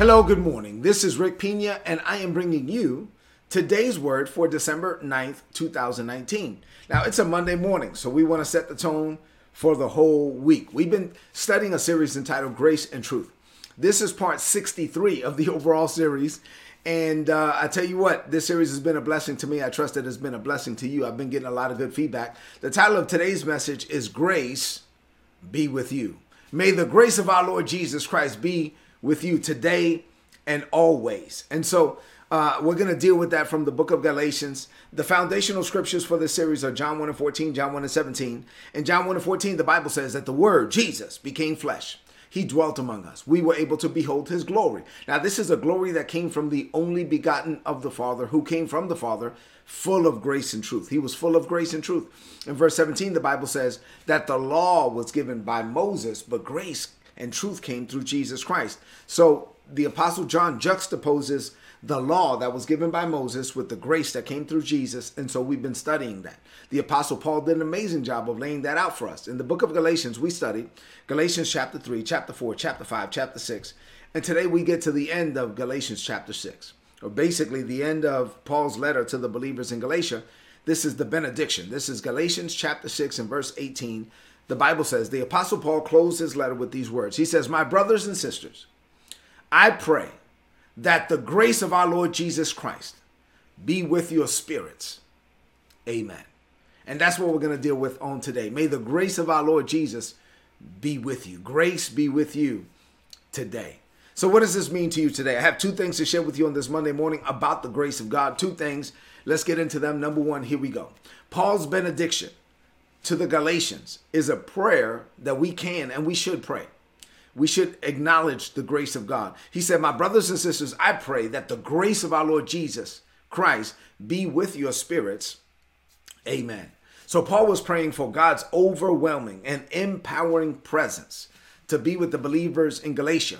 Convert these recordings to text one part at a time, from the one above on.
Hello, good morning. This is Rick Pina, and I am bringing you today's word for December 9th, 2019. Now, it's a Monday morning, so we want to set the tone for the whole week. We've been studying a series entitled Grace and Truth. This is part 63 of the overall series. And uh, I tell you what, this series has been a blessing to me. I trust it has been a blessing to you. I've been getting a lot of good feedback. The title of today's message is Grace Be With You. May the grace of our Lord Jesus Christ be with you today and always. And so uh, we're going to deal with that from the book of Galatians. The foundational scriptures for this series are John 1 and 14, John 1 and 17. In John 1 and 14, the Bible says that the Word, Jesus, became flesh. He dwelt among us. We were able to behold his glory. Now, this is a glory that came from the only begotten of the Father, who came from the Father, full of grace and truth. He was full of grace and truth. In verse 17, the Bible says that the law was given by Moses, but grace and truth came through Jesus Christ. So the Apostle John juxtaposes the law that was given by Moses with the grace that came through Jesus. And so we've been studying that. The Apostle Paul did an amazing job of laying that out for us. In the book of Galatians, we studied Galatians chapter 3, chapter 4, chapter 5, chapter 6. And today we get to the end of Galatians chapter 6, or basically the end of Paul's letter to the believers in Galatia. This is the benediction. This is Galatians chapter 6 and verse 18 the Bible says, the Apostle Paul closed his letter with these words. He says, My brothers and sisters, I pray that the grace of our Lord Jesus Christ be with your spirits. Amen. And that's what we're going to deal with on today. May the grace of our Lord Jesus be with you. Grace be with you today. So, what does this mean to you today? I have two things to share with you on this Monday morning about the grace of God. Two things. Let's get into them. Number one, here we go. Paul's benediction to the Galatians is a prayer that we can and we should pray. We should acknowledge the grace of God. He said, My brothers and sisters, I pray that the grace of our Lord Jesus Christ be with your spirits. Amen. So, Paul was praying for God's overwhelming and empowering presence to be with the believers in Galatia.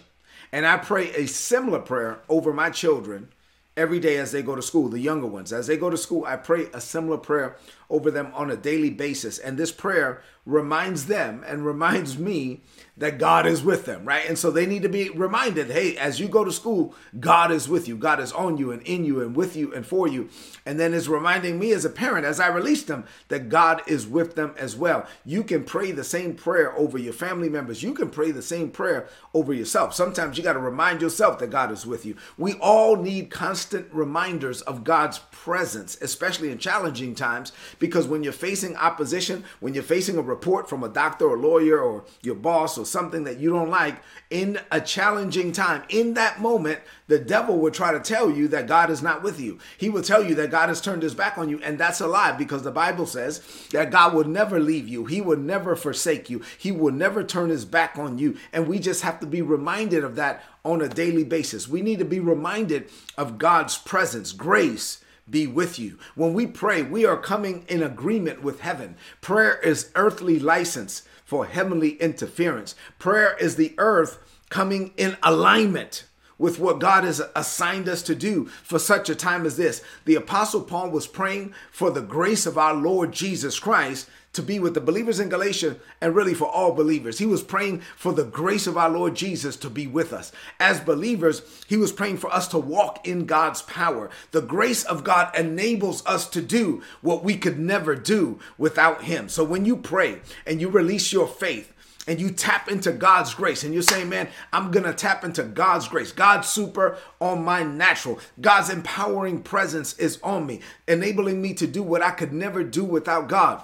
And I pray a similar prayer over my children every day as they go to school, the younger ones. As they go to school, I pray a similar prayer over them on a daily basis. And this prayer reminds them and reminds me that God is with them, right? And so they need to be reminded hey, as you go to school, God is with you. God is on you and in you and with you and for you. And then is reminding me as a parent, as I release them, that God is with them as well. You can pray the same prayer over your family members. You can pray the same prayer over yourself. Sometimes you got to remind yourself that God is with you. We all need constant reminders of God's presence, especially in challenging times, because when you're facing opposition, when you're facing a report from a doctor or lawyer or your boss or something that you don't like in a challenging time, in that moment, the devil will try to tell you that God is not with you. He will tell you that God has turned his back on you, and that's a lie because the Bible says that God will never leave you. He will never forsake you. He will never turn his back on you. And we just have to be reminded of that on a daily basis. We need to be reminded of God's presence, grace, be with you. When we pray, we are coming in agreement with heaven. Prayer is earthly license for heavenly interference. Prayer is the earth coming in alignment with what God has assigned us to do for such a time as this. The Apostle Paul was praying for the grace of our Lord Jesus Christ to be with the believers in Galatia and really for all believers. He was praying for the grace of our Lord Jesus to be with us. As believers, he was praying for us to walk in God's power. The grace of God enables us to do what we could never do without him. So when you pray and you release your faith, and you tap into God's grace and you're saying, man, I'm going to tap into God's grace. God's super on my natural. God's empowering presence is on me, enabling me to do what I could never do without God.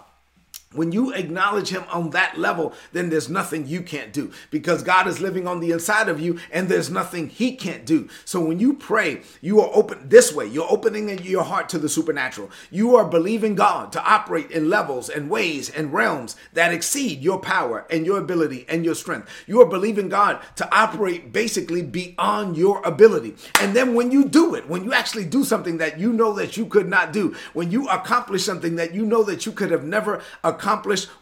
When you acknowledge him on that level, then there's nothing you can't do because God is living on the inside of you and there's nothing he can't do. So when you pray, you are open this way. You're opening your heart to the supernatural. You are believing God to operate in levels and ways and realms that exceed your power and your ability and your strength. You are believing God to operate basically beyond your ability. And then when you do it, when you actually do something that you know that you could not do, when you accomplish something that you know that you could have never accomplished,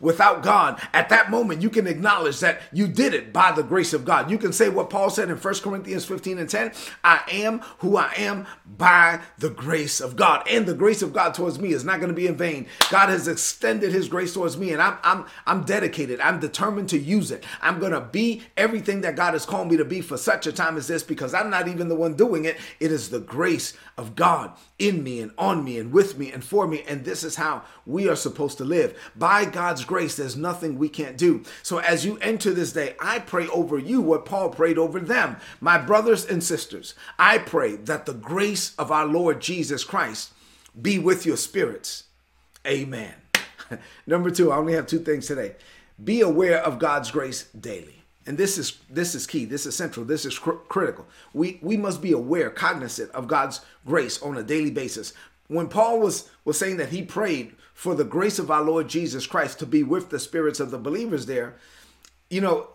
without God, at that moment you can acknowledge that you did it by the grace of God. You can say what Paul said in 1 Corinthians 15 and 10 I am who I am by the grace of God. And the grace of God towards me is not going to be in vain. God has extended his grace towards me, and I'm, I'm, I'm dedicated. I'm determined to use it. I'm going to be everything that God has called me to be for such a time as this because I'm not even the one doing it. It is the grace of God in me and on me and with me and for me. And this is how we are supposed to live. By God's grace, there's nothing we can't do. So as you enter this day, I pray over you what Paul prayed over them. My brothers and sisters, I pray that the grace of our Lord Jesus Christ be with your spirits. Amen. Number two, I only have two things today. Be aware of God's grace daily and this is this is key this is central this is cr- critical we we must be aware cognizant of god's grace on a daily basis when paul was was saying that he prayed for the grace of our lord jesus christ to be with the spirits of the believers there you know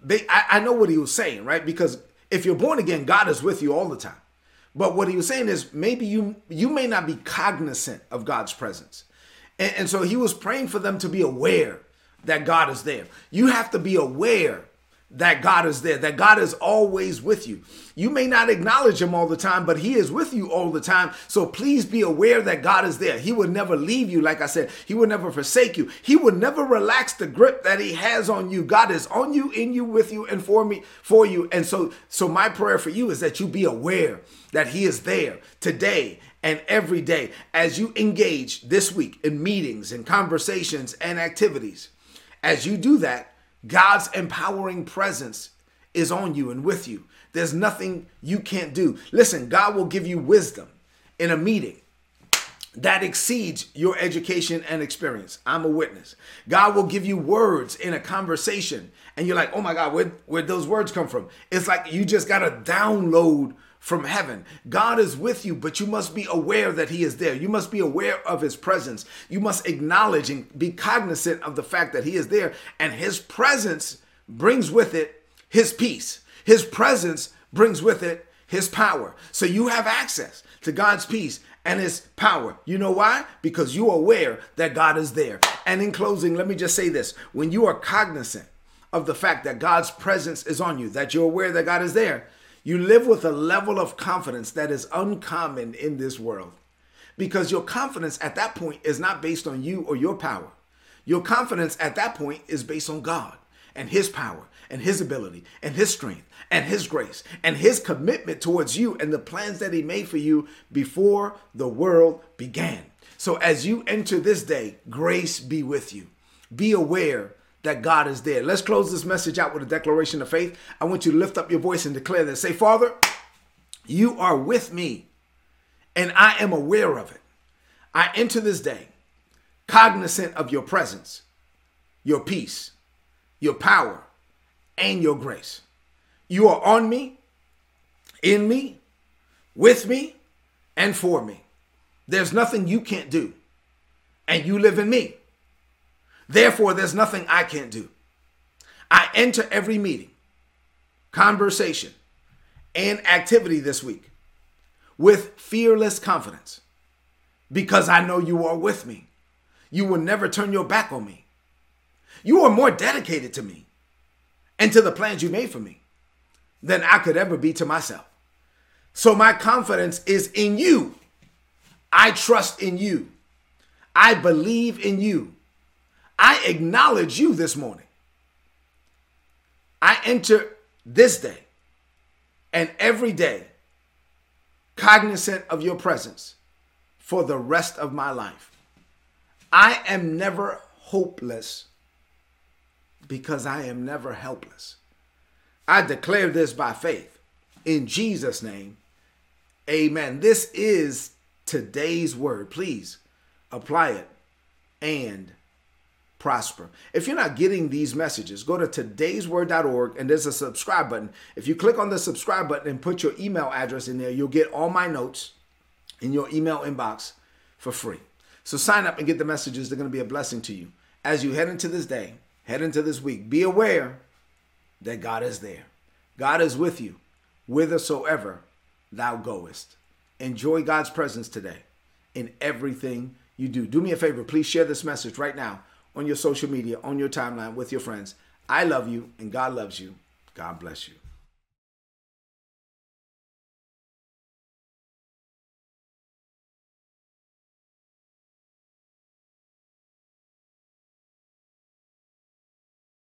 they I, I know what he was saying right? Because if you're born again god is with you all the time. But what he was saying is maybe you you may not be cognizant of god's presence. And, and so he was praying for them to be aware that god is there. You have to be aware that God is there, that God is always with you. You may not acknowledge Him all the time, but He is with you all the time. So please be aware that God is there. He will never leave you, like I said, He will never forsake you. He will never relax the grip that He has on you. God is on you, in you, with you, and for me, for you. And so, so my prayer for you is that you be aware that He is there today and every day as you engage this week in meetings and conversations and activities. As you do that, God's empowering presence is on you and with you. There's nothing you can't do. Listen, God will give you wisdom in a meeting that exceeds your education and experience. I'm a witness. God will give you words in a conversation, and you're like, oh my God, where, where'd those words come from? It's like you just got to download from heaven. God is with you, but you must be aware that He is there. You must be aware of His presence. You must acknowledge and be cognizant of the fact that He is there. And His presence brings with it His peace. His presence brings with it His power. So you have access to God's peace and his power. You know why? Because you are aware that God is there. And in closing, let me just say this. When you are cognizant of the fact that God's presence is on you, that you're aware that God is there, you live with a level of confidence that is uncommon in this world because your confidence at that point is not based on you or your power. Your confidence at that point is based on God and His power and His ability and His strength and His grace and His commitment towards you and the plans that He made for you before the world began. So as you enter this day, grace be with you. Be aware that God is there. Let's close this message out with a declaration of faith. I want you to lift up your voice and declare this. Say, Father, you are with me, and I am aware of it. I enter this day cognizant of your presence, your peace, your power, and your grace. You are on me, in me, with me, and for me. There's nothing you can't do, and you live in me. Therefore, there's nothing I can't do. I enter every meeting, conversation, and activity this week with fearless confidence because I know you are with me. You will never turn your back on me. You are more dedicated to me and to the plans you made for me than I could ever be to myself. So my confidence is in you. I trust in you. I believe in you. I acknowledge you this morning. I enter this day and every day cognizant of your presence for the rest of my life. I am never hopeless because I am never helpless. I declare this by faith. In Jesus' name, amen. This is today's word. Please apply it and prosper. If you're not getting these messages, go to today'sword.org and there's a subscribe button. If you click on the subscribe button and put your email address in there, you'll get all my notes in your email inbox for free. So sign up and get the messages. They're going to be a blessing to you. As you head into this day, head into this week, be aware that God is there. God is with you whithersoever thou goest. Enjoy God's presence today in everything you do. Do me a favor, please share this message right now on your social media, on your timeline with your friends. I love you and God loves you. God bless you.